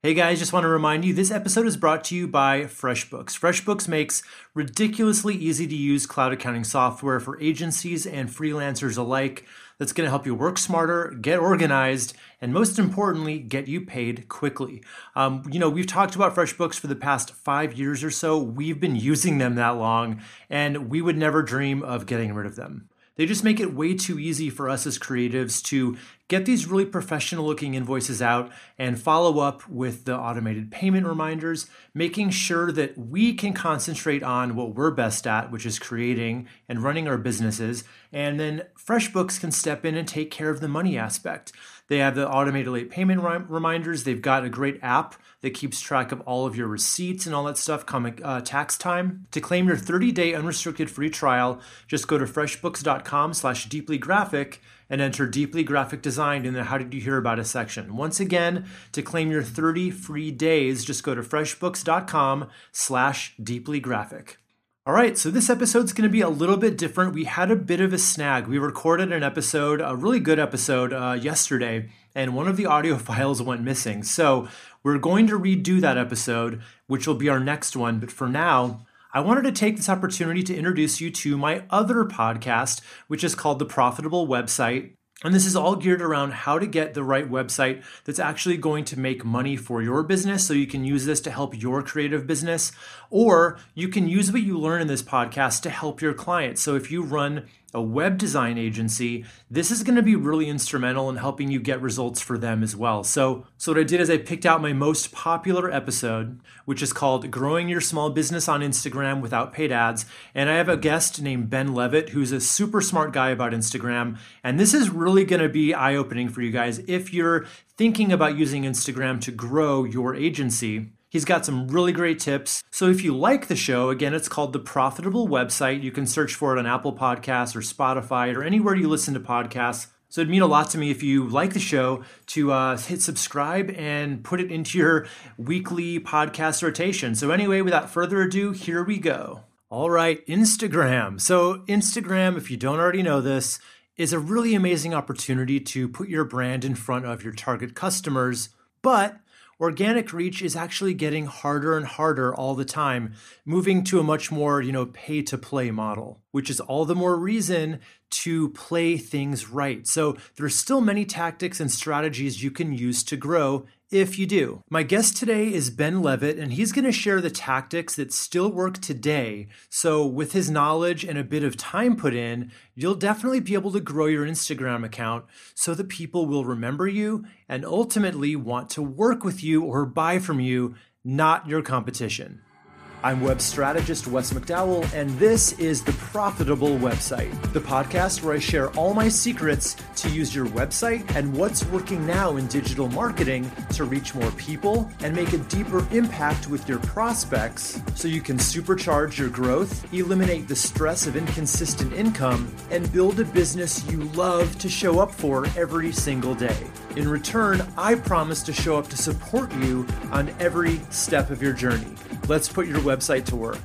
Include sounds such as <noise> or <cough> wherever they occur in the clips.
Hey guys, just want to remind you this episode is brought to you by FreshBooks. FreshBooks makes ridiculously easy to use cloud accounting software for agencies and freelancers alike that's going to help you work smarter, get organized, and most importantly, get you paid quickly. Um, you know, we've talked about FreshBooks for the past five years or so. We've been using them that long, and we would never dream of getting rid of them. They just make it way too easy for us as creatives to get these really professional looking invoices out and follow up with the automated payment reminders, making sure that we can concentrate on what we're best at, which is creating and running our businesses. And then FreshBooks can step in and take care of the money aspect. They have the automated late payment reminders. They've got a great app that keeps track of all of your receipts and all that stuff come uh, tax time. To claim your 30-day unrestricted free trial, just go to freshbooks.com slash deeplygraphic and enter deeply graphic design in the how did you hear about us section. Once again, to claim your 30 free days, just go to freshbooks.com slash deeply graphic. All right, so this episode's going to be a little bit different. We had a bit of a snag. We recorded an episode, a really good episode, uh, yesterday, and one of the audio <laughs> files went missing. So we're going to redo that episode, which will be our next one. But for now, I wanted to take this opportunity to introduce you to my other podcast, which is called The Profitable Website. And this is all geared around how to get the right website that's actually going to make money for your business. So you can use this to help your creative business, or you can use what you learn in this podcast to help your clients. So if you run a web design agency, this is going to be really instrumental in helping you get results for them as well. So, so what I did is I picked out my most popular episode, which is called Growing Your Small Business on Instagram Without Paid Ads. And I have a guest named Ben Levitt, who's a super smart guy about Instagram. And this is really going to be eye opening for you guys if you're thinking about using Instagram to grow your agency. He's got some really great tips. So if you like the show, again, it's called The Profitable Website. You can search for it on Apple Podcasts or Spotify or anywhere you listen to podcasts. So it'd mean a lot to me if you like the show to uh, hit subscribe and put it into your weekly podcast rotation. So, anyway, without further ado, here we go. All right, Instagram. So, Instagram, if you don't already know this, is a really amazing opportunity to put your brand in front of your target customers, but organic reach is actually getting harder and harder all the time, moving to a much more, you know, pay to play model, which is all the more reason to play things right. So there's still many tactics and strategies you can use to grow if you do. My guest today is Ben Levitt, and he's going to share the tactics that still work today. So, with his knowledge and a bit of time put in, you'll definitely be able to grow your Instagram account so that people will remember you and ultimately want to work with you or buy from you, not your competition. I'm web strategist Wes McDowell, and this is The Profitable Website, the podcast where I share all my secrets to use your website and what's working now in digital marketing to reach more people and make a deeper impact with your prospects so you can supercharge your growth, eliminate the stress of inconsistent income, and build a business you love to show up for every single day. In return, I promise to show up to support you on every step of your journey. Let's put your website to work.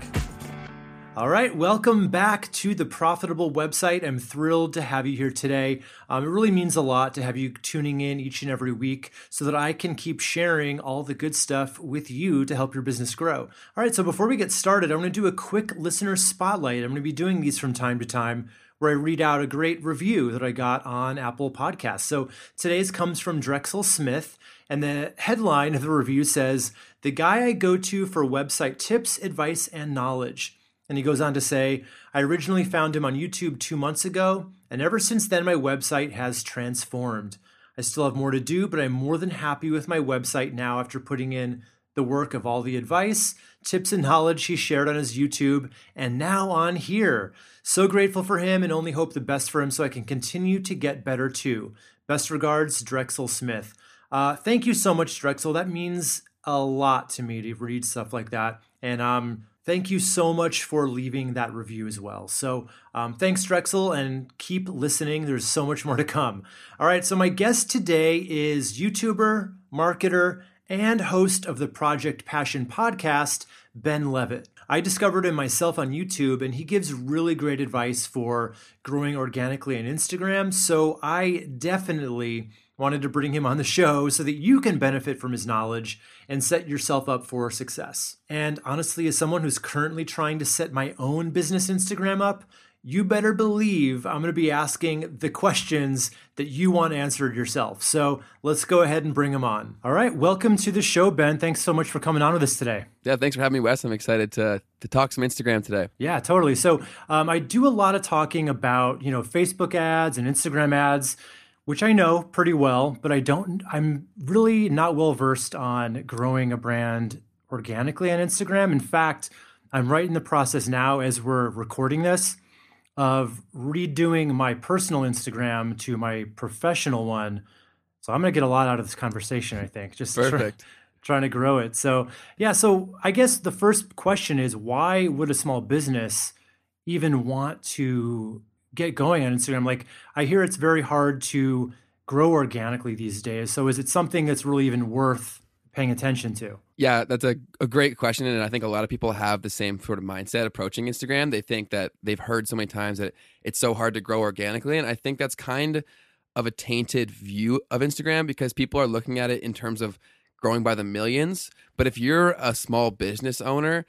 All right, welcome back to the Profitable Website. I'm thrilled to have you here today. Um, it really means a lot to have you tuning in each and every week so that I can keep sharing all the good stuff with you to help your business grow. All right, so before we get started, I'm going to do a quick listener spotlight. I'm going to be doing these from time to time where I read out a great review that I got on Apple Podcasts. So today's comes from Drexel Smith. And the headline of the review says, The guy I go to for website tips, advice, and knowledge. And he goes on to say, I originally found him on YouTube two months ago, and ever since then, my website has transformed. I still have more to do, but I'm more than happy with my website now after putting in the work of all the advice, tips, and knowledge he shared on his YouTube, and now on here. So grateful for him and only hope the best for him so I can continue to get better too. Best regards, Drexel Smith. Uh, thank you so much, Drexel. That means a lot to me to read stuff like that. And um, thank you so much for leaving that review as well. So um, thanks, Drexel, and keep listening. There's so much more to come. All right, so my guest today is YouTuber, marketer, and host of the Project Passion podcast, Ben Levitt. I discovered him myself on YouTube, and he gives really great advice for growing organically on Instagram. So I definitely wanted to bring him on the show so that you can benefit from his knowledge and set yourself up for success. And honestly, as someone who's currently trying to set my own business Instagram up, you better believe I'm going to be asking the questions that you want answered yourself. So let's go ahead and bring him on. All right, welcome to the show, Ben. Thanks so much for coming on with us today. Yeah, thanks for having me, Wes. I'm excited to to talk some Instagram today. Yeah, totally. So um, I do a lot of talking about you know Facebook ads and Instagram ads which I know pretty well, but I don't, I'm really not well versed on growing a brand organically on Instagram. In fact, I'm right in the process now as we're recording this of redoing my personal Instagram to my professional one. So I'm going to get a lot out of this conversation, I think. Just perfect. Try, <laughs> trying to grow it. So, yeah, so I guess the first question is why would a small business even want to get going on Instagram? Like, I hear it's very hard to grow organically these days. So, is it something that's really even worth paying attention to? Yeah, that's a, a great question. And I think a lot of people have the same sort of mindset approaching Instagram. They think that they've heard so many times that it's so hard to grow organically. And I think that's kind of a tainted view of Instagram because people are looking at it in terms of growing by the millions. But if you're a small business owner,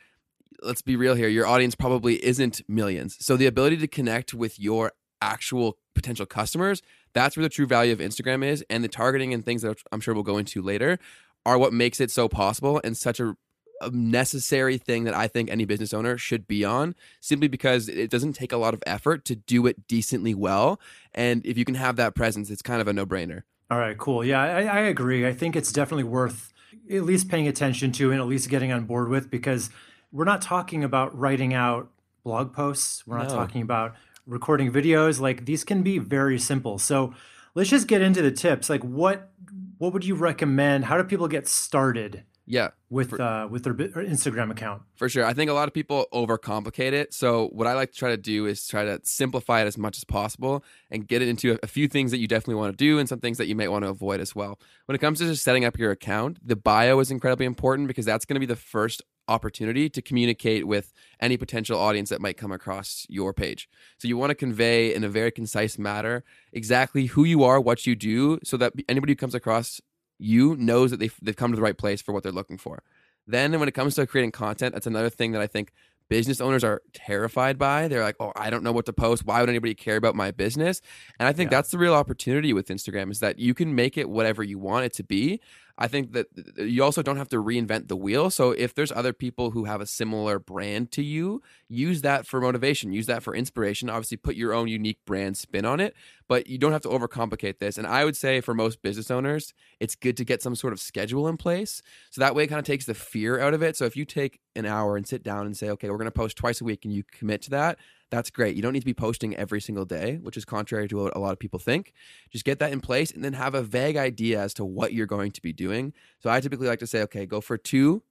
let's be real here, your audience probably isn't millions. So the ability to connect with your actual potential customers, that's where the true value of Instagram is. And the targeting and things that I'm sure we'll go into later are what makes it so possible and such a, a, necessary thing that I think any business owner should be on simply because it doesn't take a lot of effort to do it decently well. And if you can have that presence, it's kind of a no brainer. All right, cool. Yeah, I, I, agree. I think it's definitely worth at least paying attention to and at least getting on board with because we're not talking about writing out blog posts. We're not no. talking about recording videos. Like these can be very simple. So let's just get into the tips. Like what what would you recommend? How do people get started? Yeah, with for, uh, with their Instagram account. For sure, I think a lot of people overcomplicate it. So what I like to try to do is try to simplify it as much as possible and get it into a few things that you definitely want to do and some things that you might want to avoid as well. When it comes to just setting up your account, the bio is incredibly important because that's going to be the first opportunity to communicate with any potential audience that might come across your page. So you want to convey in a very concise manner exactly who you are, what you do, so that anybody who comes across you knows that they've, they've come to the right place for what they're looking for. Then when it comes to creating content, that's another thing that I think business owners are terrified by. They're like, "Oh, I don't know what to post. Why would anybody care about my business?" And I think yeah. that's the real opportunity with Instagram is that you can make it whatever you want it to be, I think that you also don't have to reinvent the wheel. So if there's other people who have a similar brand to you, use that for motivation, use that for inspiration. Obviously, put your own unique brand spin on it, but you don't have to overcomplicate this. And I would say for most business owners, it's good to get some sort of schedule in place. So that way it kind of takes the fear out of it. So if you take an hour and sit down and say, okay, we're going to post twice a week and you commit to that, that's great. You don't need to be posting every single day, which is contrary to what a lot of people think. Just get that in place and then have a vague idea as to what you're going to be doing. So I typically like to say, okay, go for two,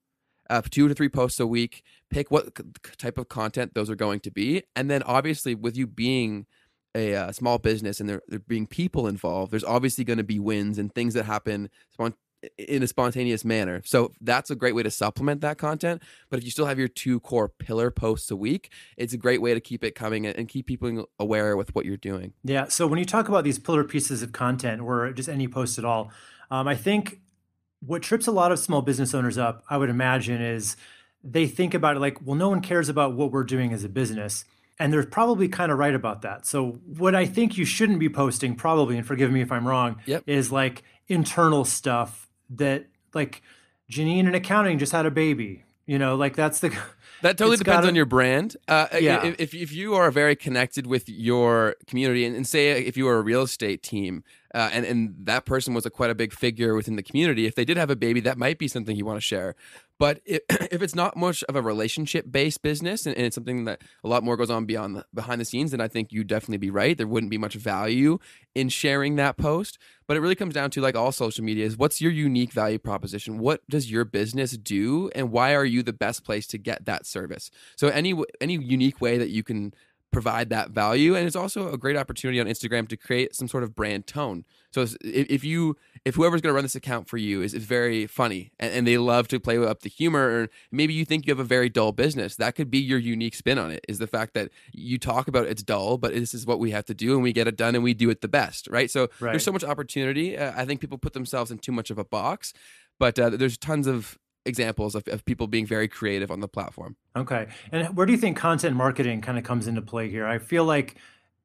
uh, two to three posts a week. Pick what type of content those are going to be, and then obviously with you being a uh, small business and there, there being people involved, there's obviously going to be wins and things that happen in a spontaneous manner. So that's a great way to supplement that content. But if you still have your two core pillar posts a week, it's a great way to keep it coming and keep people aware with what you're doing. Yeah. So when you talk about these pillar pieces of content or just any post at all, um, I think what trips a lot of small business owners up, I would imagine, is they think about it like, well, no one cares about what we're doing as a business. And they're probably kind of right about that. So, what I think you shouldn't be posting, probably, and forgive me if I'm wrong, yep. is like internal stuff that like Janine in accounting just had a baby. You know, like that's the that totally depends gotta, on your brand. Uh, yeah. If, if you are very connected with your community, and, and, say if you are a real estate team uh, and and that person was a quite a big figure within the community. If they did have a baby, that might be something you want to share. But if, <clears throat> if it's not much of a relationship based business and, and, it's something that a lot more goes on beyond the, behind the scenes, then I think you'd definitely be right. There wouldn't be much value in sharing that post. But it really comes down to like all social media is what's your unique value proposition? What does your business do, and why are you the best place to get that service? So any any unique way that you can provide that value. And it's also a great opportunity on instagram to create some sort of brand tone. So if you if whoever's going to run this account for you is, is very funny and, and, they love to play up the humor or maybe you think you have a very dull business that could be your unique spin on it is the fact that you talk about it's dull but this is what we have to do and we get it done and we do it the best right? So right. there's so much opportunity. Uh, i think people put themselves in too much of a box but uh, there's tons of examples of, of people being very creative on the platform. Okay. And where do you think content marketing kind of comes into play here? I feel like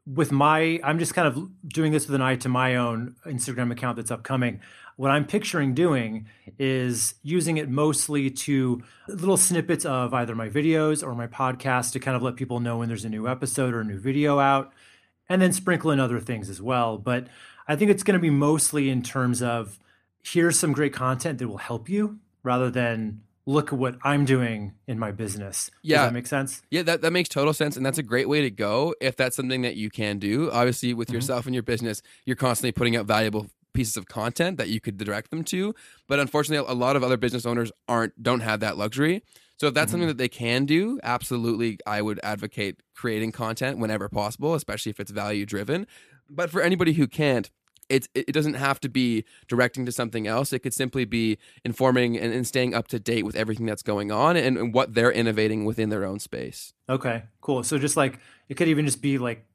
with my, I'm just kind of doing this with an eye to my own Instagram account that's upcoming. What I'm picturing doing is using it mostly to little snippets of either my videos or my podcast to kind of let people know when there's a new episode or a new video out, and then sprinkle in other things as well. But I think it's going to be mostly in terms of here's some great content that will help you rather than look at what I'm doing in my business. Yeah. Does that make sense? Yeah, that, that makes total sense. And that's a great way to go if that's something that you can do. Obviously, with mm-hmm. yourself and your business, you're constantly putting out valuable pieces of content that you could direct them to. But unfortunately, a lot of other business owners aren't don't have that luxury. So if that's mm-hmm. something that they can do, absolutely I would advocate creating content whenever possible, especially if it's value driven. But for anybody who can't, it, it doesn't have to be directing to something else. It could simply be informing and, and staying up to date with everything that's going on and, and, what they're innovating within their own space. Okay, cool. So just like it could even just be like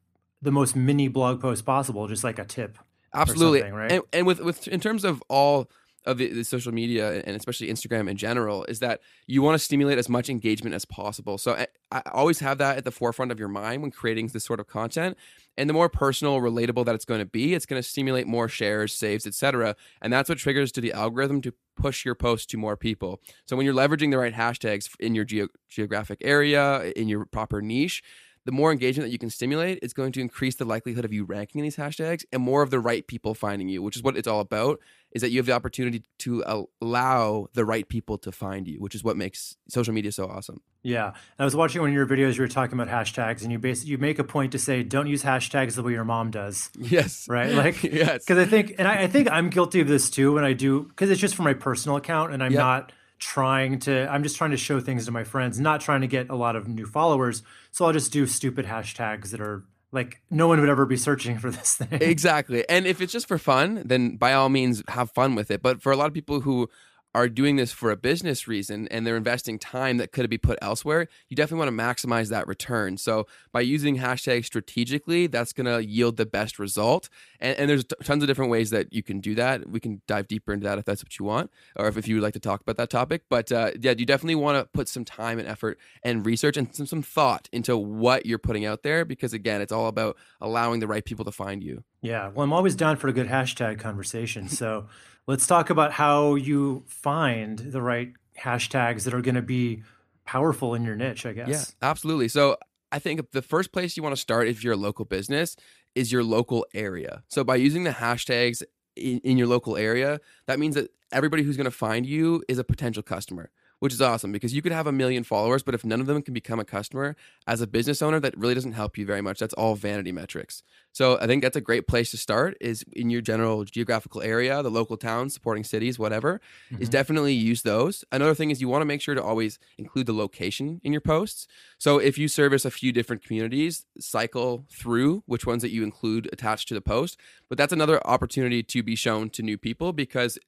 the most mini blog post possible, just like a tip. Absolutely, right? And, and with with in terms of all of the, the, social media and especially Instagram in general is that you want to stimulate as much engagement as possible. So eh, I, I, always have that at the forefront of your mind when creating this sort of content. And the more personal, relatable that it's going to be, it's going to stimulate more shares, saves, etc. And that's what triggers to the algorithm to push your post to more people. So when you're leveraging the right hashtags in your geo- geographic area, in your proper niche, the more engagement that you can stimulate it's going to increase the likelihood of you ranking in these hashtags and more of the right people finding you, which is what it's all about. Is that you have the opportunity to allow the right people to find you, which is what makes social media so awesome. Yeah, I was watching one of your videos. You were talking about hashtags, and you basically you make a point to say, "Don't use hashtags the way your mom does." Yes, right. <laughs> Like, <laughs> yes, because I think, and I, I, think I'm guilty of this too when I do, because it's just for my personal account, and I'm yep. not trying to i'm just trying to show things to my friends not trying to get a lot of new followers. So i'll just do stupid hashtags that are like no one would ever be searching for <laughs> this thing. Exactly. And if it's just for fun then by all means have fun with it. But for a lot of people who are doing this for a business reason and they're investing time that could be put elsewhere, you definitely want to maximize that return. So by using hashtags strategically, that's going to yield the best result. And, and there's t- tons of different ways that you can do that. We can dive deeper into that if that's what you want, or if, if you would like to talk about that topic. But uh, yeah, you definitely want to put some time and effort and research and some, some thought into what you're putting out there, because again, it's all about allowing the right people to find you. Yeah, well, I'm always down for a good hashtag conversation. So let's talk about how you find the right hashtags that are going to be powerful in your niche, I guess. Yeah, absolutely. So I think the first place you want to start if you're a local business is your local area. So by using the hashtags in, in your local area, that means that everybody who's going to find you is a potential customer which is awesome because you could have a million followers, but if none of them can become a customer as a business owner, that really doesn't help you very much. That's all vanity metrics. So I think that's a great place to start is in your general geographical area, the local towns, supporting cities, whatever, mm-hmm. is definitely use those. Another thing is you want to make sure to always include the location in your posts. So if you service a few different communities, cycle through which ones that you include attached to the post. But that's another opportunity to be shown to new people because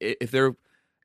if they're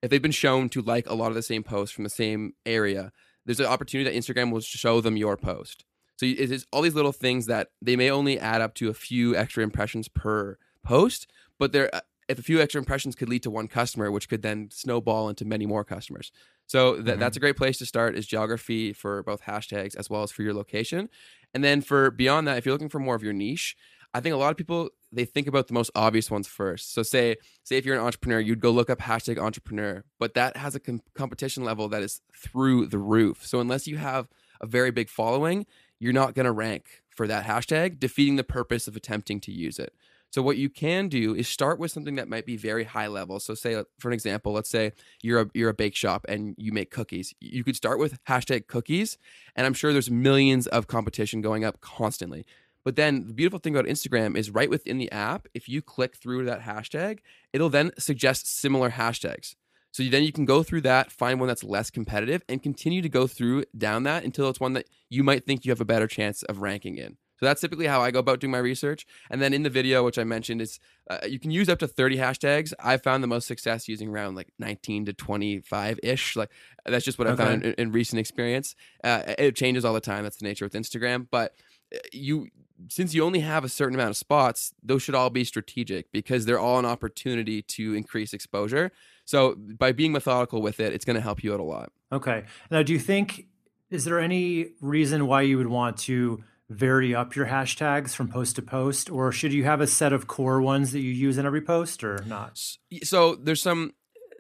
if they've been shown to like a lot of the same posts from the same area, there's an opportunity that Instagram will show them your post. So it's all these little things that they may only add up to a few extra impressions per post, but there uh, if a few extra impressions could lead to one customer, which could then snowball into many more customers. So th- mm-hmm. that's a great place to start is geography for both hashtags as well as for your location. And then for beyond that, if you're looking for more of your niche, I think a lot of people they think about the most obvious ones first. So say say if you're an entrepreneur, you'd go look up hashtag entrepreneur, but that has a com- competition level that is through the roof. So unless you have a very big following, you're not going to rank for that hashtag, defeating the purpose of attempting to use it. So what you can do is start with something that might be very high level. So say for an example, let's say you're a you're a bake shop and you make cookies. You could start with hashtag cookies, and I'm sure there's millions of competition going up constantly. But then the beautiful thing about Instagram is right within the app, if you click through that hashtag, it'll then suggest similar hashtags. So then you can go through that, find one that's less competitive, and continue to go through down that until it's one that you might think you have a better chance of ranking in. So that's typically how I go about doing my research. And then in the video, which I mentioned, is uh, you can use up to 30 hashtags. I've found the most success using around like 19 to 25 ish. Like that's just what okay. I found in, in recent experience. Uh, it changes all the time. That's the nature with Instagram. But uh, you since you only have a certain amount of spots, those should all be strategic because they're all an opportunity to increase exposure. So by being methodical with it, it's going to help you out a lot. Okay. Now, do you think is there any reason why you would want to vary up your hashtags from post to post, or should you have a set of core ones that you use in every post, or not? So there's some.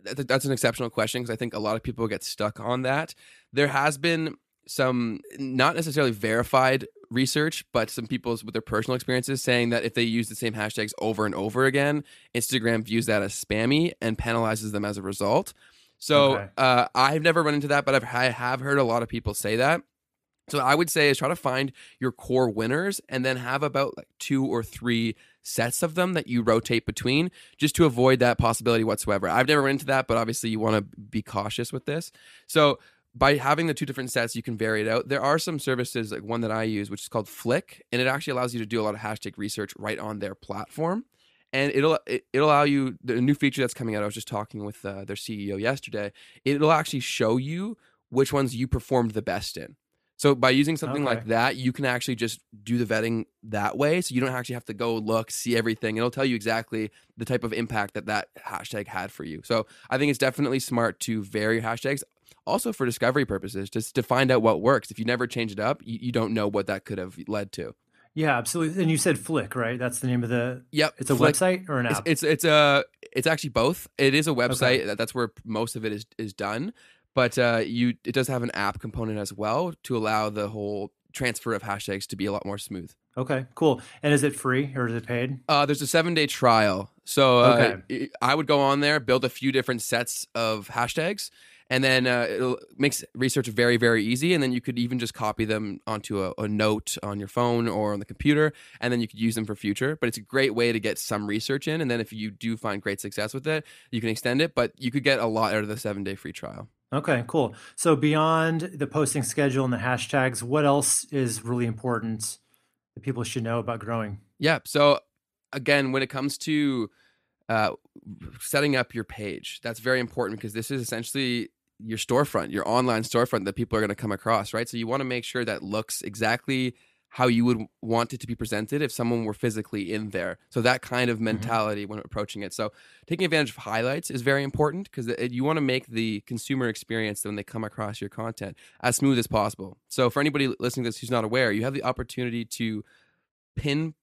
That's an exceptional question because I think a lot of people get stuck on that. There has been some not necessarily verified research, but some people's with their personal experiences saying that if they use the same hashtags over and over again, Instagram views that as spammy and penalizes them as a result. So okay. uh, I've never run into that, but I've, I have heard a lot of people say that. So I would say is try to find your core winners and then have about like two or three sets of them that you rotate between just to avoid that possibility whatsoever. I've never run into that, but obviously you want to be cautious with this. So by having the two different sets, you can vary it out. There are some services, like one that I use, which is called Flick, and it actually allows you to do a lot of hashtag research right on their platform. And it'll it, will allow you the new feature that's coming out. I was just talking with uh, their CEO yesterday. It'll actually show you which ones you performed the best in. So by using something okay. like that, you can actually just do the vetting that way. So you don't actually have to go look, see everything. It'll tell you exactly the type of impact that that hashtag had for you. So I think it's definitely smart to vary hashtags also for discovery purposes, just to find out what works. If you never change it up, you, you don't know what that could have led to. Yeah, absolutely. And you said Flick, right? That's the name of the. Yep. It's a Flick. website or an app. It's, it's it's a it's actually both. It is a website. Okay. That's where most of it is is done. But uh, you it does have an app component as well to allow the whole transfer of hashtags to be a lot more smooth. Okay, cool. And is it free or is it paid? Uh, there's a seven day trial. So uh, okay. I would go on there, build a few different sets of hashtags, and then uh, it makes research very very easy and then you could even just copy them onto a, a, note on your phone or on the computer and then you could use them for future. But it's a great way to get some research in and then if you do find great success with it you can extend it but you could get a lot out of the seven day free trial. Okay cool. So beyond the posting schedule and the hashtags what else is really important that people should know about growing? Yeah so again when it comes to uh, setting up your page. That's very important because this is essentially your storefront, your online storefront that people are going to come across, right? So you want to make sure that looks exactly how you would want it to be presented if someone were physically in there. So that kind of mm-hmm. mentality mm-hmm. when approaching it. So taking advantage of highlights is very important because you want to make the consumer experience when they come across your content as smooth as possible. So for anybody listening to this who's not aware, you have the opportunity to pin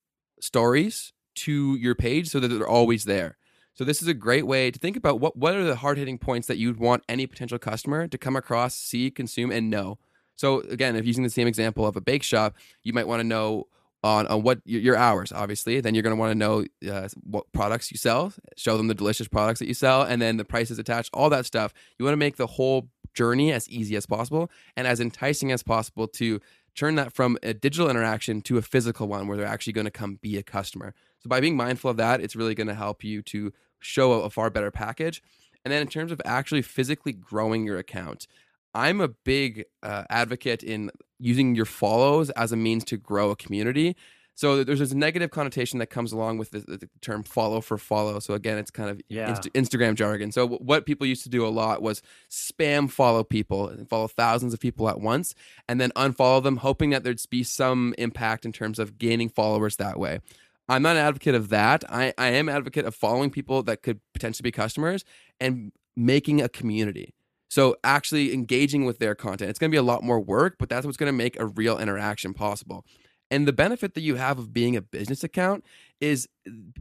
stories to your page so that they're always there. So this is a great way to think about what what are the hard hitting points that you'd want any potential customer to come across, see, consume, and know. So again, if using the same example of a bake shop, you might want to know on, on what your hours, obviously. Then you're going to want to know uh, what products you sell, show them the delicious products that you sell, and then the prices attached, all that stuff. You want to make the whole journey as easy as possible and as enticing as possible to turn that from a digital interaction to a physical one where they're actually going to come be a customer. So by being mindful of that, it's really going to help you to show a, far better package. And then in terms of actually physically growing your account, I'm a big uh, advocate in using your follows as a means to grow a community. So there's this negative connotation that comes along with the, the term follow for follow. So again, it's kind of yeah. Inst- Instagram jargon. So what people used to do a lot was spam follow people and follow thousands of people at once and then unfollow them, hoping that there'd be some impact in terms of gaining followers that way. I'm not an advocate of that. I, I am advocate of following people that could potentially be customers and making a community. So actually engaging with their content. It's going to be a lot more work, but that's what's going to make a real interaction possible. And the benefit that you have of being a business account is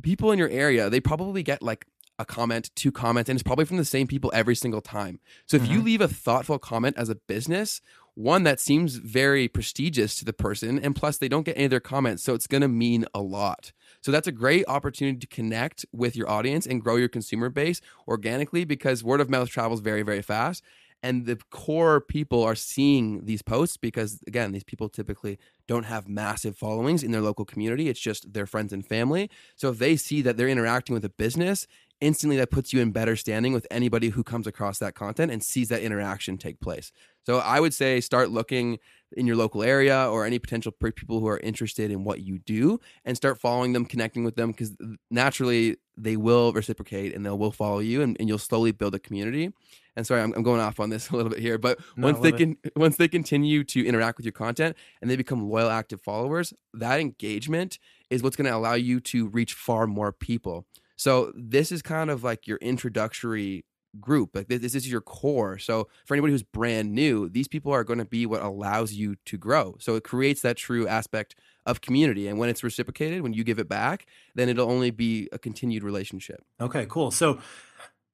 people in your area, they probably get like a comment, two comments, and it's probably from the same people every single time. So if mm-hmm. you leave a thoughtful comment as a business, one that seems very prestigious to the person and plus they don't get any of their comments so it's going to mean a lot. So that's a great opportunity to connect with your audience and grow your consumer base organically because word of mouth travels very very fast and the core people are seeing these posts because again these people typically don't have massive followings in their local community. It's just their friends and family. So if they see that they're interacting with a business instantly that puts you in better standing with anybody who comes across that content and sees that interaction take place. So i would say start looking in your local area or any potential people who are interested in what you do and start following them connecting with them because naturally they will reciprocate and they will follow you and, and you'll slowly build a community. And sorry I'm, I'm, going off on this <laughs> a little bit here but no, once they can it. once they continue to interact with your content and they become loyal active followers that engagement is what's going to allow you to reach far more people so this is kind of like your introductory group like this, this is your core. So for anybody who's brand new these people are going to be what allows you to grow. So it creates that true aspect of community and when it's reciprocated when you give it back then it'll only be a continued relationship. Okay cool. So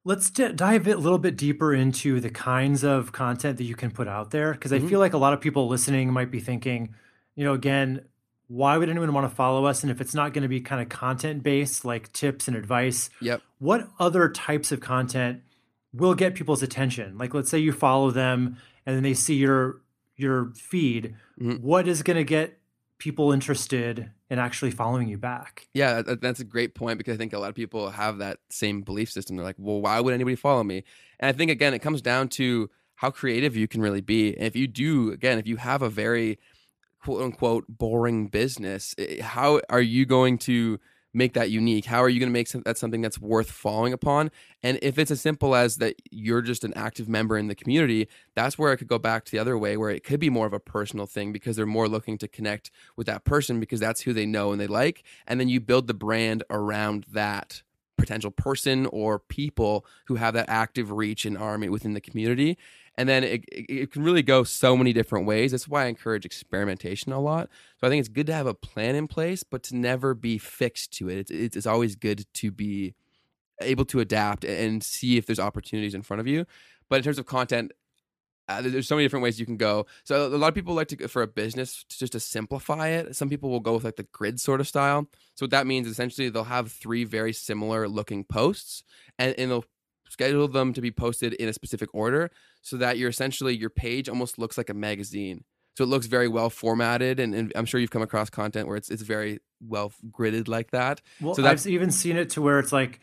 Let's d- dive a little bit deeper into the kinds of content that you can put out there because I mm-hmm. feel like a lot of people listening might be thinking, you know, again, why would anyone want to follow us? And if it's not going to be kind of content based, like tips and advice, yep. what other types of content will get people's attention? Like, let's say you follow them and then they see your your feed. Mm-hmm. What is going to get people interested in actually following you back. Yeah, that's a great point because I think a lot of people have that same belief system. They're like, well, why would anybody follow me? And I think, again, it comes down to how creative you can really be. And if you do, again, if you have a very quote unquote boring business, how are you going to make that unique? How are you going to make that something that's worth following upon? And if it's as simple as that you're just an active member in the community, that's where I could go back to the other way where it could be more of a personal thing because they're more looking to connect with that person because that's who they know and they like. And then you build the brand around that potential person or people who have that active reach and army within the community and then it, it, can really go so many different ways that's why i encourage experimentation a lot so i think it's good to have a plan in place but to never be fixed to it it's, it's always good to be able to adapt and see if there's opportunities in front of you but in terms of content uh, there's so many different ways you can go. So a lot of people like to for a business to, just to simplify it. Some people will go with like the grid sort of style. So what that means essentially they'll have three very similar looking posts, and, and they'll schedule them to be posted in a specific order so that you're essentially your page almost looks like a magazine. So it looks very well formatted and, and, i'm sure you've come across content where it's it's very well gridded like that. Well so i've even seen it to where it's like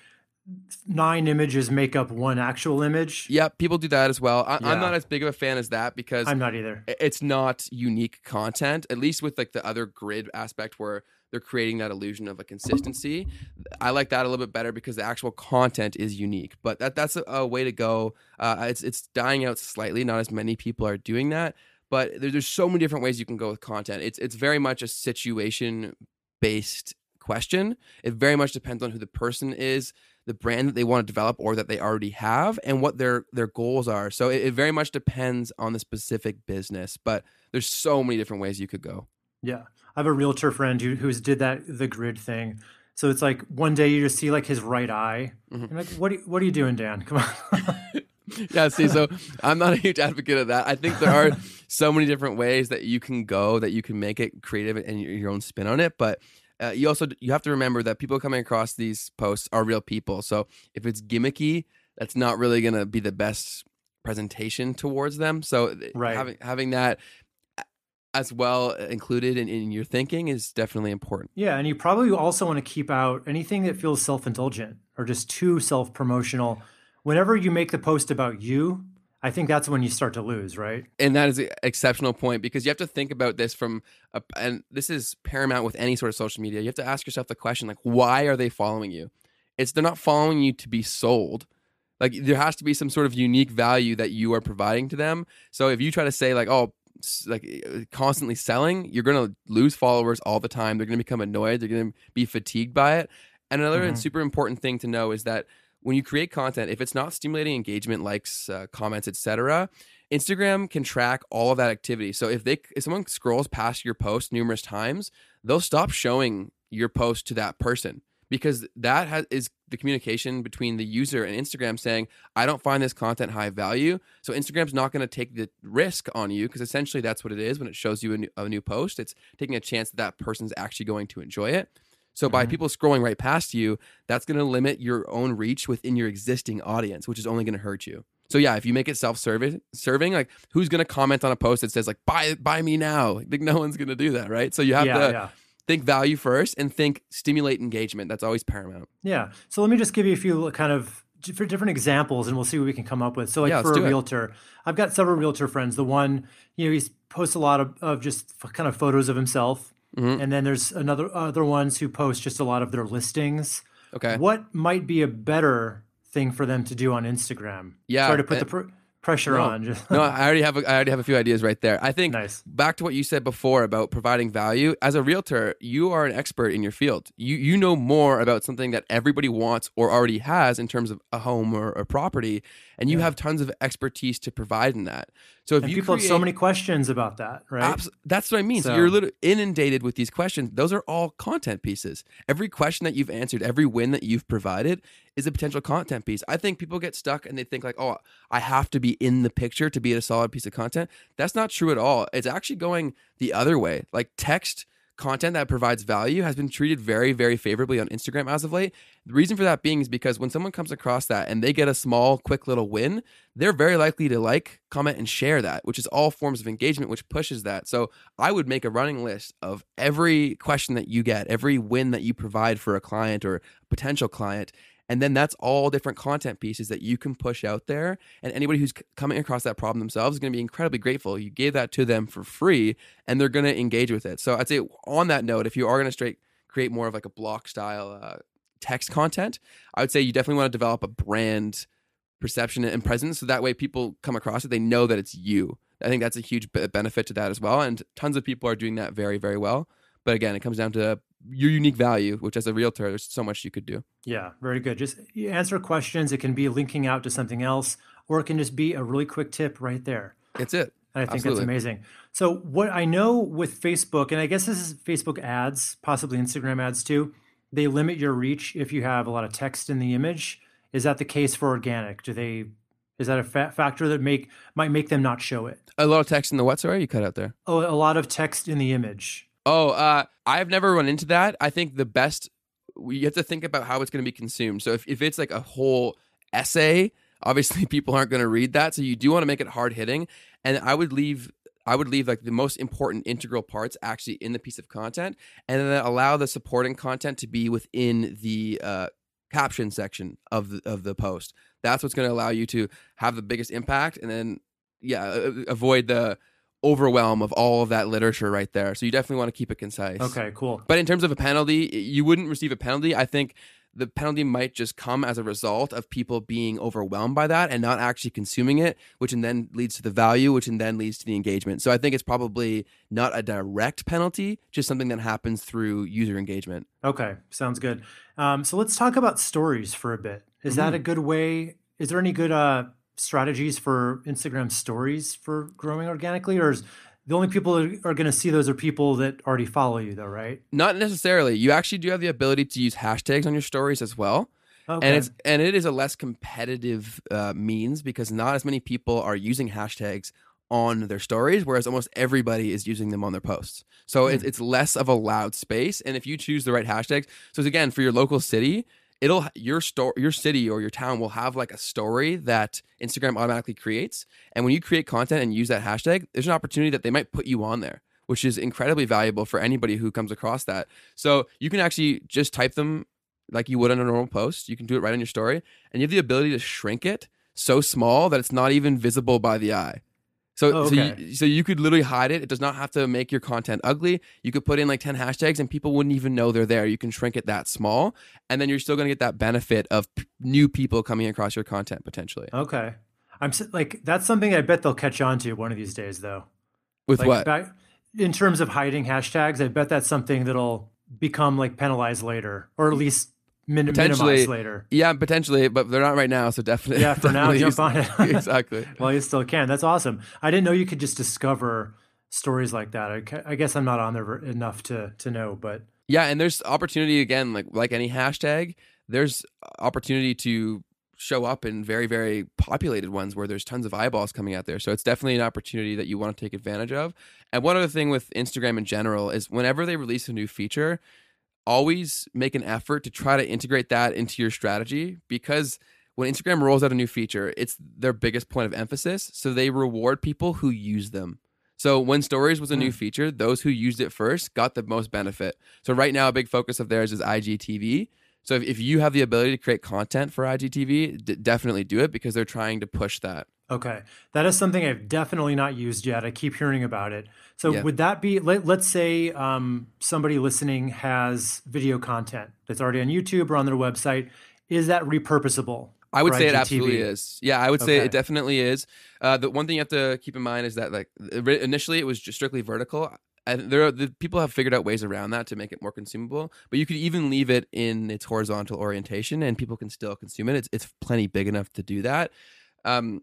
nine images make up one actual image. Yeah people do that as well. I, am not as big of a fan as that because i'm not either. it's not unique content at least with like the other grid aspect where they're creating that illusion of a consistency. I like that a little bit better because the actual content is unique. But that that's a, a way to go. Uh, it's it's dying out slightly. Not as many people are doing that. But there, there's so many different ways you can go with content. It's it's very much a situation based question. It very much depends on who the person is, the brand that they want to develop or that they already have, and what their their goals are. So it, it very much depends on the specific business. But there's so many different ways you could go. Yeah. I have a realtor friend who who's did that the grid thing. So it's like one day you just see like his right eye. Mm-hmm. like, what are, you, what are you doing, Dan? Come on. <laughs> <laughs> yeah, see, so I'm not a huge advocate of that. I think there are <laughs> so many different ways that you can go that you can make it creative and your own spin on it. But uh, you also you have to remember that people coming across these posts are real people. So if it's gimmicky, that's not really going to be the best presentation towards them. So right. having having that as well uh, included in, in your thinking is definitely important. Yeah, and you probably also want to keep out anything that feels self-indulgent or just too self-promotional. Whenever you make the post about you, I think that's when you start to lose, right? And that is an exceptional point because you have to think about this from, a, and this is paramount with any sort of social media. You have to ask yourself the question, like, why are they following you? It's they're not following you to be sold. Like there has to be some sort of unique value that you are providing to them. So if you try to say like, oh, like uh, constantly selling, you're going to lose followers all the time. They're going to become annoyed. They're going to be fatigued by it. And another mm-hmm. super important thing to know is that when you create content, if it's not stimulating engagement, likes, uh, comments, etc., Instagram can track all of that activity. So if they if someone scrolls past your post numerous times, they'll stop showing your post to that person because that has, is the communication between the user and Instagram saying, I don't find this content high value. So Instagram's not going to take the risk on you because essentially that's what it is when it shows you a new, a new post. It's taking a chance that that person's actually going to enjoy it. So by Mhm. people scrolling right past you, that's going to limit your own reach within your existing audience, which is only going to hurt you. So yeah, if you make it self-serving, serving, like who's going to comment on a post that says like buy buy me now? Like no one's going to do that, right? So you have yeah, to yeah. Think value first and think stimulate engagement. That's always paramount. Yeah. So let me just give you a few kind of for different examples and we'll see what we can come up with. So like Yeah, for a do it. realtor, I've got several realtor friends. The one, you know, he posts a lot of, of just kind of photos of himself. Mhm. And then there's another other ones who post just a lot of their listings. Okay. What might be a better thing for them to do on Instagram? Yeah, Sorry to put and- the pr- pressure No. on. Just no, <laughs> I already have a, I already have a few ideas right there. I think nice. back to what you said before about providing value as a realtor you are an expert in your field you you know more about something that everybody wants or already has in terms of a home or a property and you Yeah. have tons of expertise to provide in that so if And you people have so many questions about that, right? Abs- that's what I mean. So, So- you're literally inundated with these questions. Those are all content pieces. Every question that you've answered, every win that you've provided is a potential content piece. I think people get stuck and they think like, "Oh, I have to be in the picture to be a solid piece of content." That's not true at all. It's actually going the other way. Like text content that provides value has been treated very very favorably on Instagram as of late. The reason for that being is because when someone comes across that and they get a small quick little win, they're very likely to like, comment, and share that, which is all forms of engagement, which pushes that. So I would make a running list of every question that you get, every win that you provide for a client or a potential client. And then that's all different content pieces that you can push out there. And anybody who's coming across that problem themselves is going to be incredibly grateful. You gave that to them for free and they're going to engage with it. So I'd say on that note, if you are going to straight create more of like a block style uh, text content, I would say you definitely want to develop a brand perception and presence so that way people come across it they know that it's you i think that's a huge benefit to that as well and tons of people are doing that very very well but again it comes down to your unique value which as a realtor there's so much you could do Yeah, very good. Just answer questions. It can be linking out to something else, or it can just be a really quick tip right there. That's it And I think Absolutely. that's amazing. So what I know with Facebook, and I guess this is Facebook ads, possibly Instagram ads too, they limit your reach if you have a lot of text in the image. Is that the case for organic? Do they? Is that a fa- factor that make might make them not show it? a lot of text in the what sorry you cut out there Oh, a lot of text in the image. Oh, uh, I've never run into that. I think the best you have to think about how it's going to be consumed. So if, if it's like a whole essay, obviously <laughs> people aren't going to read that. So you do want to make it hard hitting. And I would leave I would leave like the most important integral parts actually in the piece of content, and then allow the supporting content to be within the uh, caption section of the of the post. That's what's going to allow you to have the biggest impact, and then yeah, avoid the overwhelm of all of that literature right there. So you definitely want to keep it concise. Okay, cool. But in terms of a penalty, you wouldn't receive a penalty. I think the penalty might just come as a result of people being overwhelmed by that and not actually consuming it, which and then leads to the value, which and then leads to the engagement. So I think it's probably not a direct penalty, just something that happens through user engagement. Okay, sounds good. Um, so let's talk about stories for a bit. Is that Mhm. a good way? Is there any good uh, strategies for Instagram stories for growing organically, or is the only people that are going to see those are people that already follow you, though, right? Not necessarily. You actually do have the ability to use hashtags on your stories as well. Okay. and it's and it is a less competitive uh, means because not as many people are using hashtags on their stories whereas almost everybody is using them on their posts so it's, it's less of a loud space and if you choose the right hashtags so it's, again for your local city it'll your store your city or your town will have like a story that instagram automatically creates and when you create content and use that hashtag there's an opportunity that they might put you on there which is incredibly valuable for anybody who comes across that so you can actually just type them like you would on a normal post. You can do it right on your story, and you have the ability to shrink it so small that it's not even visible by the eye. So, Oh, so, you, so you could literally hide it. It does not have to make your content ugly. You could put in like 10 hashtags and people wouldn't even know they're there. You can shrink it that small, and then you're still going to get that benefit of p- new people coming across your content potentially. okay. I'm like that's something I bet they'll catch on to one of these days, though. With like what? back- in terms of hiding hashtags, I bet that's something that'll become like penalized later, or at least min- Potentially. later. yeah, potentially, but they're not right now. So definitely. Yeah, for <laughs> now, jump on it. <laughs> exactly. <laughs> Well, you still can. That's awesome. I didn't know you could just discover stories like that. I, I guess I'm not on there enough to to know, but Yeah, and there's opportunity again, like like any hashtag, there's opportunity to show up in very very populated ones where there's tons of eyeballs coming out there. So it's definitely an opportunity that you want to take advantage of. And one other thing with Instagram in general is whenever they release a new feature, always make an effort to try to integrate that into your strategy because when Instagram rolls out a new feature, it's their biggest point of emphasis. So they reward people who use them. So when stories was a new hmm. feature, those who used it first got the most benefit. So right now, a big focus of theirs is IGTV. So if, if you have the ability to create content for IGTV, d- definitely do it because they're trying to push that. Okay. That is something I've definitely not used yet. I keep hearing about it. So Yeah. would that be let, let's say um, somebody listening has video content that's already on YouTube or on their website. Is that repurposable? I would for say it IGTV? absolutely is. Yeah, I would say Okay. it definitely is. Uh, the one thing you have to keep in mind is that like ri- initially it was just strictly vertical. And there are the people have figured out ways around that to make it more consumable. But you could even leave it in its horizontal orientation, and people can still consume it. It's it's plenty big enough to do that. Um,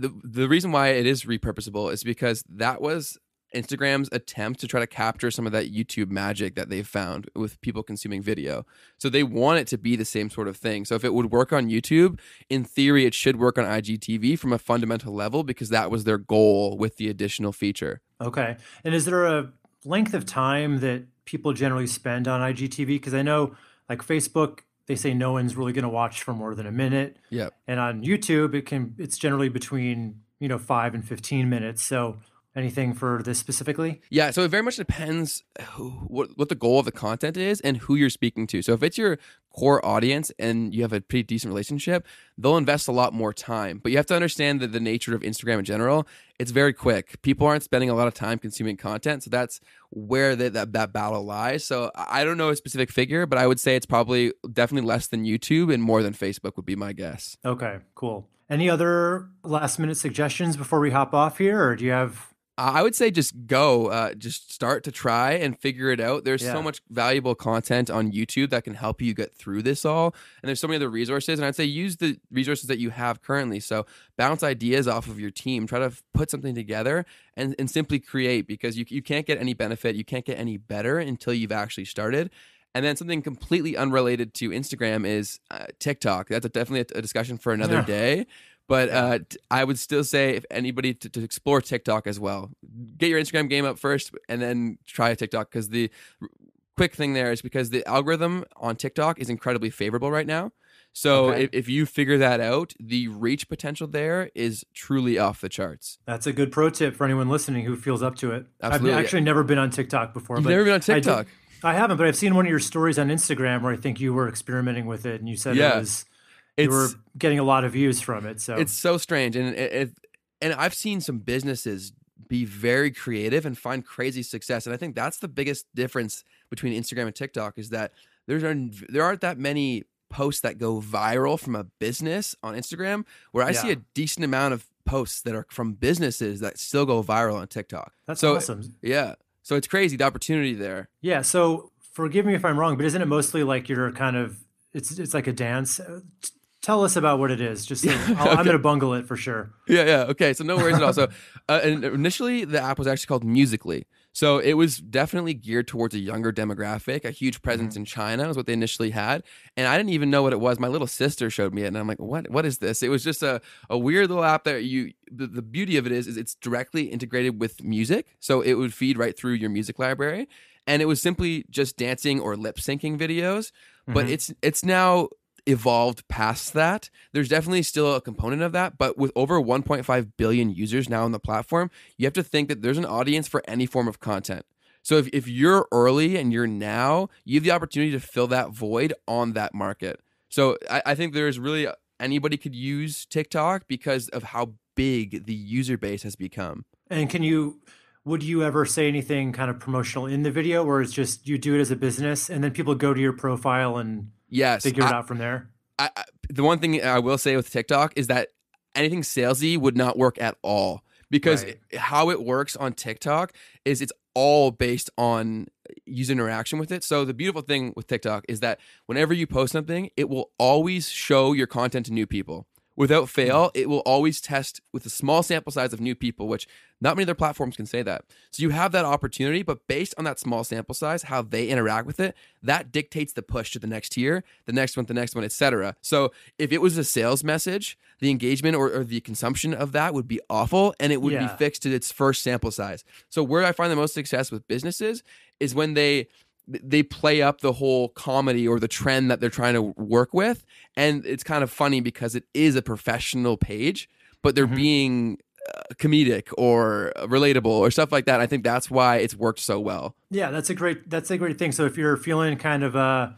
the the reason why it is repurposable is because that was Instagram's attempt to try to capture some of that YouTube magic that they've found with people consuming video. So they want it to be the same sort of thing. So if it would work on YouTube, in theory, it should work on IGTV from a fundamental level because that was their goal with the additional feature. Okay. And is there a length of time that people generally spend on IGTV? Because I know, like Facebook, they say no one's really going to watch for more than a minute, Yeah. and on YouTube, it can it's generally between you know five and fifteen minutes. So anything for this specifically? Yeah, so it very much depends who, what what the goal of the content is and who you're speaking to. So if it's your core audience and you have a pretty decent relationship, they'll invest a lot more time. But you have to understand that the nature of Instagram in general, it's very quick. People aren't spending a lot of time consuming content, so that's where the, that that battle lies. So I I don't know a specific figure, but I would say it's probably definitely less than YouTube and more than Facebook would be my guess. Okay, cool. Any other last minute suggestions before we hop off here, or do you have? I would say just go, uh, just start to try and figure it out. There's Yeah. so much valuable content on YouTube that can help you get through this all. And there's so many other resources. And I'd say use the resources that you have currently. So bounce ideas off of your team, try to put something together and, and simply create because you, you can't get any benefit, you can't get any better until you've actually started. And then something completely unrelated to Instagram is uh, TikTok. That's a, definitely a, a discussion for another Yeah. day. But uh, t- I would still say if anybody to, to explore TikTok as well, get your Instagram game up first, and then try a TikTok because the r- quick thing there is because the algorithm on TikTok is incredibly favorable right now. So Okay. if, if you figure that out, the reach potential there is truly off the charts. That's a good pro tip for anyone listening who feels up to it. Absolutely. I've actually never been on TikTok before. You've never been on TikTok. I, haven't, but I've seen one of your stories on Instagram where I think you were experimenting with it, and you said Yeah. it was you were getting a lot of views from it. So it's so strange, and it, it and I've seen some businesses be very creative and find crazy success, and I think that's the biggest difference between Instagram and TikTok is that there's there aren't that many posts that go viral from a business on Instagram, where I see a decent amount of posts that are from businesses that still go viral on TikTok. that's so awesome. yeah, so it's crazy the opportunity there. Yeah. So forgive me if I'm wrong, but isn't it mostly like you're kind of it's it's like a dance? Uh, Tell us about what it is. Just so, <laughs> I'll, I'm going to bungle it for sure. Yeah, yeah. Okay, so no worries at all. So, <laughs> uh, initially, the app was actually called Musical.ly. So it was definitely geared towards a younger demographic. A huge presence in China was what they initially had, and I didn't even know what it was. My little sister showed me it, and I'm like, "What? What is this?" It was just a, a weird little app that you. The, the beauty of it is, is it's directly integrated with music, so it would feed right through your music library, and it was simply just dancing or lip syncing videos. But Mhm. it's it's now evolved past that. There's definitely still a component of that, but with over 1.5 billion users now on the platform, you have to think that there's an audience for any form of content. So if, if you're early and you're now, you have the opportunity to fill that void on that market. So I, I think there's really anybody could use TikTok because of how big the user base has become. And can you? Would you ever say anything kind of promotional in the video, or it's just you do it as a business, and then people go to your profile and Yes, figure I- it out from there? I, I, the one thing I will say with TikTok is that anything salesy would not work at all because Right. it- how it works on TikTok is it's all based on user interaction with it. So the beautiful thing with TikTok is that whenever you post something, it will always show your content to new people. Without fail, it will always test with a small sample size of new people, which not many other platforms can say that. So you have that opportunity, but based on that small sample size, how they interact with it, that dictates the push to the next tier, the next one, the next one, etc. So if it was a sales message, the engagement or, or, the consumption of that would be awful and it would yeah. be fixed to its first sample size. So where I find the most success with businesses is when they they play up the whole comedy or the trend that they're trying to work with and it's kind of funny because it is a professional page but they're mm-hmm. being uh, comedic or relatable or stuff like that i think that's why it's worked so well. Yeah that's a great that's a great thing. So if you're feeling kind of uh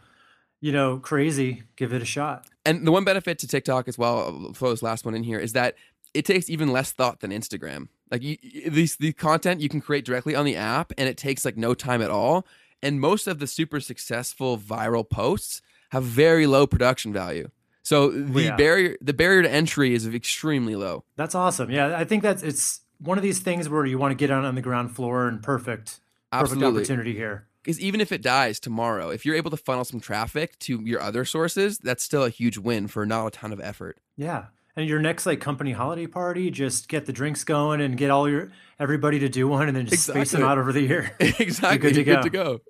you know crazy give it a shot. And the one benefit to tiktok as well I'll throw this last one in here is that it takes even less thought than instagram. Like you, these the content you can create directly on the app and it takes like no time at all and most of the super successful viral posts have very low production value. So oh, the yeah. barrier the barrier to entry is extremely low. That's awesome. Yeah, I think that's it's one of these things where you want to get on on the ground floor and perfect perfect Absolutely. opportunity here. Because even if it dies tomorrow, if you're able to funnel some traffic to your other sources, that's still a huge win for not a ton of effort. Yeah. And your next like company holiday party, just get the drinks going and get all your everybody to do one, and then just exactly. space them out over the year. <laughs> exactly, good to go. Good to go.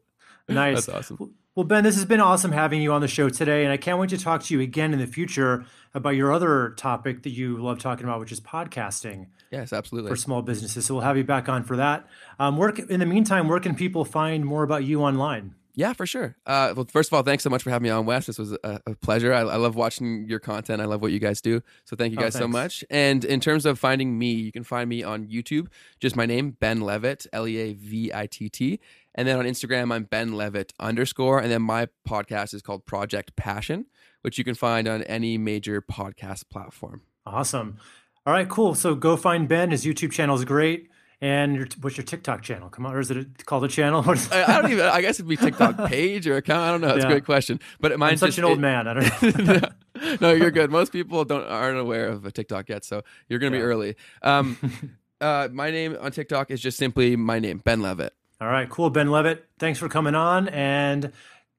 Nice. That's awesome. Well, Ben, this has been awesome having you on the show today, and I can't wait to talk to you again in the future about your other topic that you love talking about, which is podcasting. Yes, absolutely. For small businesses. So we'll have you back on for that. Um, work in the meantime, where can people find more about you online? Yeah, for sure. Uh, well, first of all, thanks so much for having me on, Wes. This was a, a pleasure. I, I, love watching your content. I love what you guys do. So thank you oh, guys oh, so much. And in terms of finding me, you can find me on YouTube. Just my name, Ben Leavitt, L E A V I T T. And then on Instagram, I'm Ben Leavitt underscore. And then my podcast is called Project Passion, which you can find on any major podcast platform. Awesome. All right, cool. So go find Ben. His YouTube channel is great. And your, what's your TikTok channel? Come on, or is it called a channel? <laughs> I, I, don't even. I guess it'd be TikTok <laughs> page or account. I don't know. It's yeah. a great question. But mine's I'm such just, an old it, man. I don't <laughs> know. no, you're good. Most people don't aren't aware of a TikTok yet, so you're gonna yeah. be early. Um, uh, my name on TikTok is just simply my name, Ben Leavitt. All right, cool. Ben Leavitt, thanks for coming on and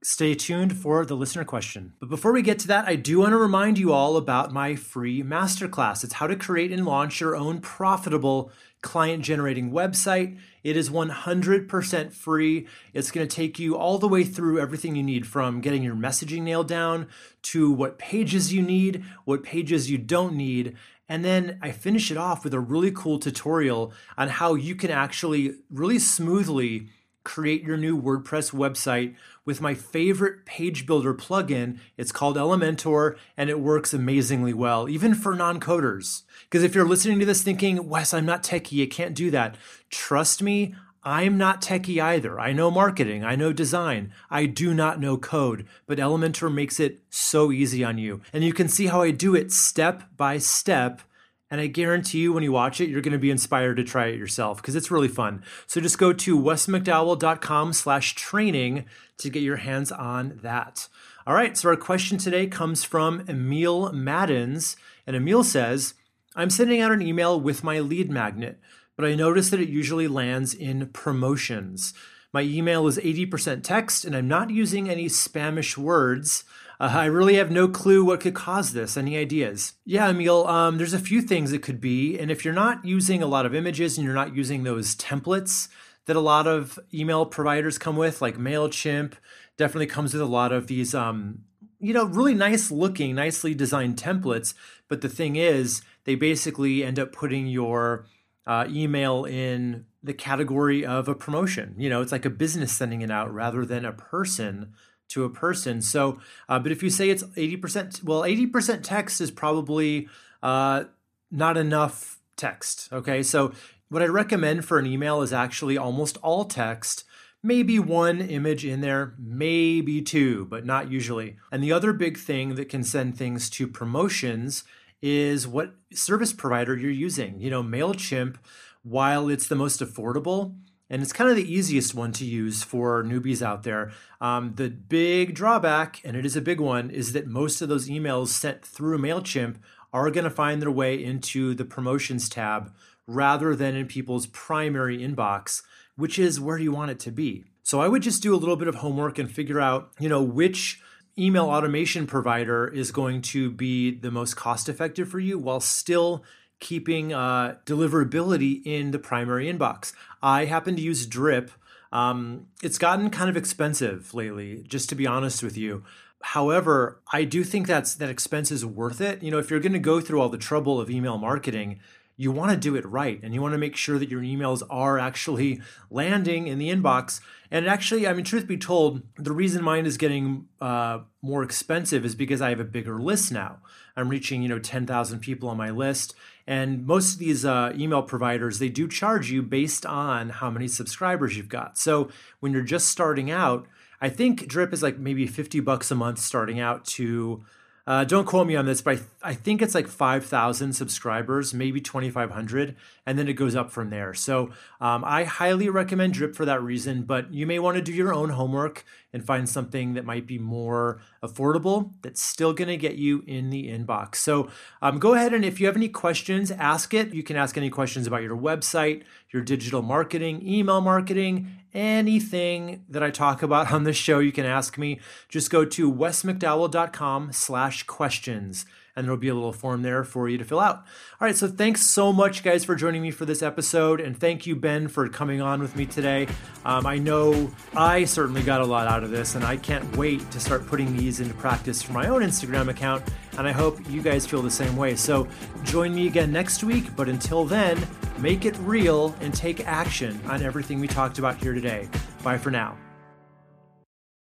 stay tuned for the listener question. But before we get to that, I do want to remind you all about my free masterclass. It's how to create and launch your own profitable client generating website. It is 100% free. It's going to take you all the way through everything you need from getting your messaging nailed down to what pages you need, what pages you don't need, and then I finish it off with a really cool tutorial on how you can actually really smoothly create your new WordPress website with my favorite page builder plugin. It's called Elementor and it works amazingly well, even for non coders. Because if you're listening to this thinking, Wes, I'm not techie, I can't do that, trust me, I'm not techie either. I know marketing, I know design, I do not know code, but Elementor makes it so easy on you. And you can see how I do it step by step. And I guarantee you, when you watch it, you're going to be inspired to try it yourself because it's really fun. So just go to wesmcdowell.com slash training to get your hands on that. All right, so our question today comes from Emil Maddens. And Emil says, I'm sending out an email with my lead magnet but I notice that it usually lands in promotions. My email is 80% text, and I'm not using any spamish words. Uh, I really have no clue what could cause this. Any ideas? Yeah, Emil, um, there's a few things it could be. And if you're not using a lot of images and you're not using those templates that a lot of email providers come with, like MailChimp, definitely comes with a lot of these, um, you know, really nice looking, nicely designed templates. But the thing is, they basically end up putting your uh, email in the category of a promotion. You know, it's like a business sending it out rather than a person to a person. So, uh, but if you say it's 80%, well, 80% text is probably uh, not enough text. Okay. So, what I recommend for an email is actually almost all text. Maybe one image in there, maybe two, but not usually. And the other big thing that can send things to promotions is what service provider you're using. You know, MailChimp, while it's the most affordable, and it's kind of the easiest one to use for newbies out there. Um, the big drawback, and it is a big one, is that most of those emails sent through MailChimp are going to find their way into the promotions tab rather than in people's primary inbox, which is where you want it to be. So I would just do a little bit of homework and figure out, you know, which email automation provider is going to be the most cost effective for you while still keeping uh, deliverability in the primary inbox. I happen to use Drip. Um, it's gotten kind of expensive lately, just to be honest with you. However, I do think that's that expense is worth it. You know, if you're going to go through all the trouble of email marketing, you want to do it right and you want to make sure that your emails are actually landing in the inbox. And actually, I mean, truth be told, the reason mine is getting uh, more expensive is because I have a bigger list now. I'm reaching, you know, 10,000 people on my list. And most of these uh, email providers, they do charge you based on how many subscribers you've got. So when you're just starting out, I think Drip is like maybe 50 bucks a month starting out to uh, don't quote me on this, but I, th- I think it's like 5,000 subscribers, maybe 2,500, and then it goes up from there. So um, I highly recommend Drip for that reason, but you may want to do your own homework and find something that might be more affordable that's still going to get you in the inbox. So um, go ahead and if you have any questions, ask it. You can ask any questions about your website, your digital marketing, email marketing, anything that I talk about on this show, you can ask me. Just go to wesmcdowell.com slash questions and there'll be a little form there for you to fill out. All right, so thanks so much, guys, for joining me for this episode, and thank you, Ben, for coming on with me today. Um, I know I certainly got a lot out of this, and I can't wait to start putting these into practice for my own Instagram account, and I hope you guys feel the same way. So join me again next week, but until then, make it real and take action on everything we talked about here today. Bye for now.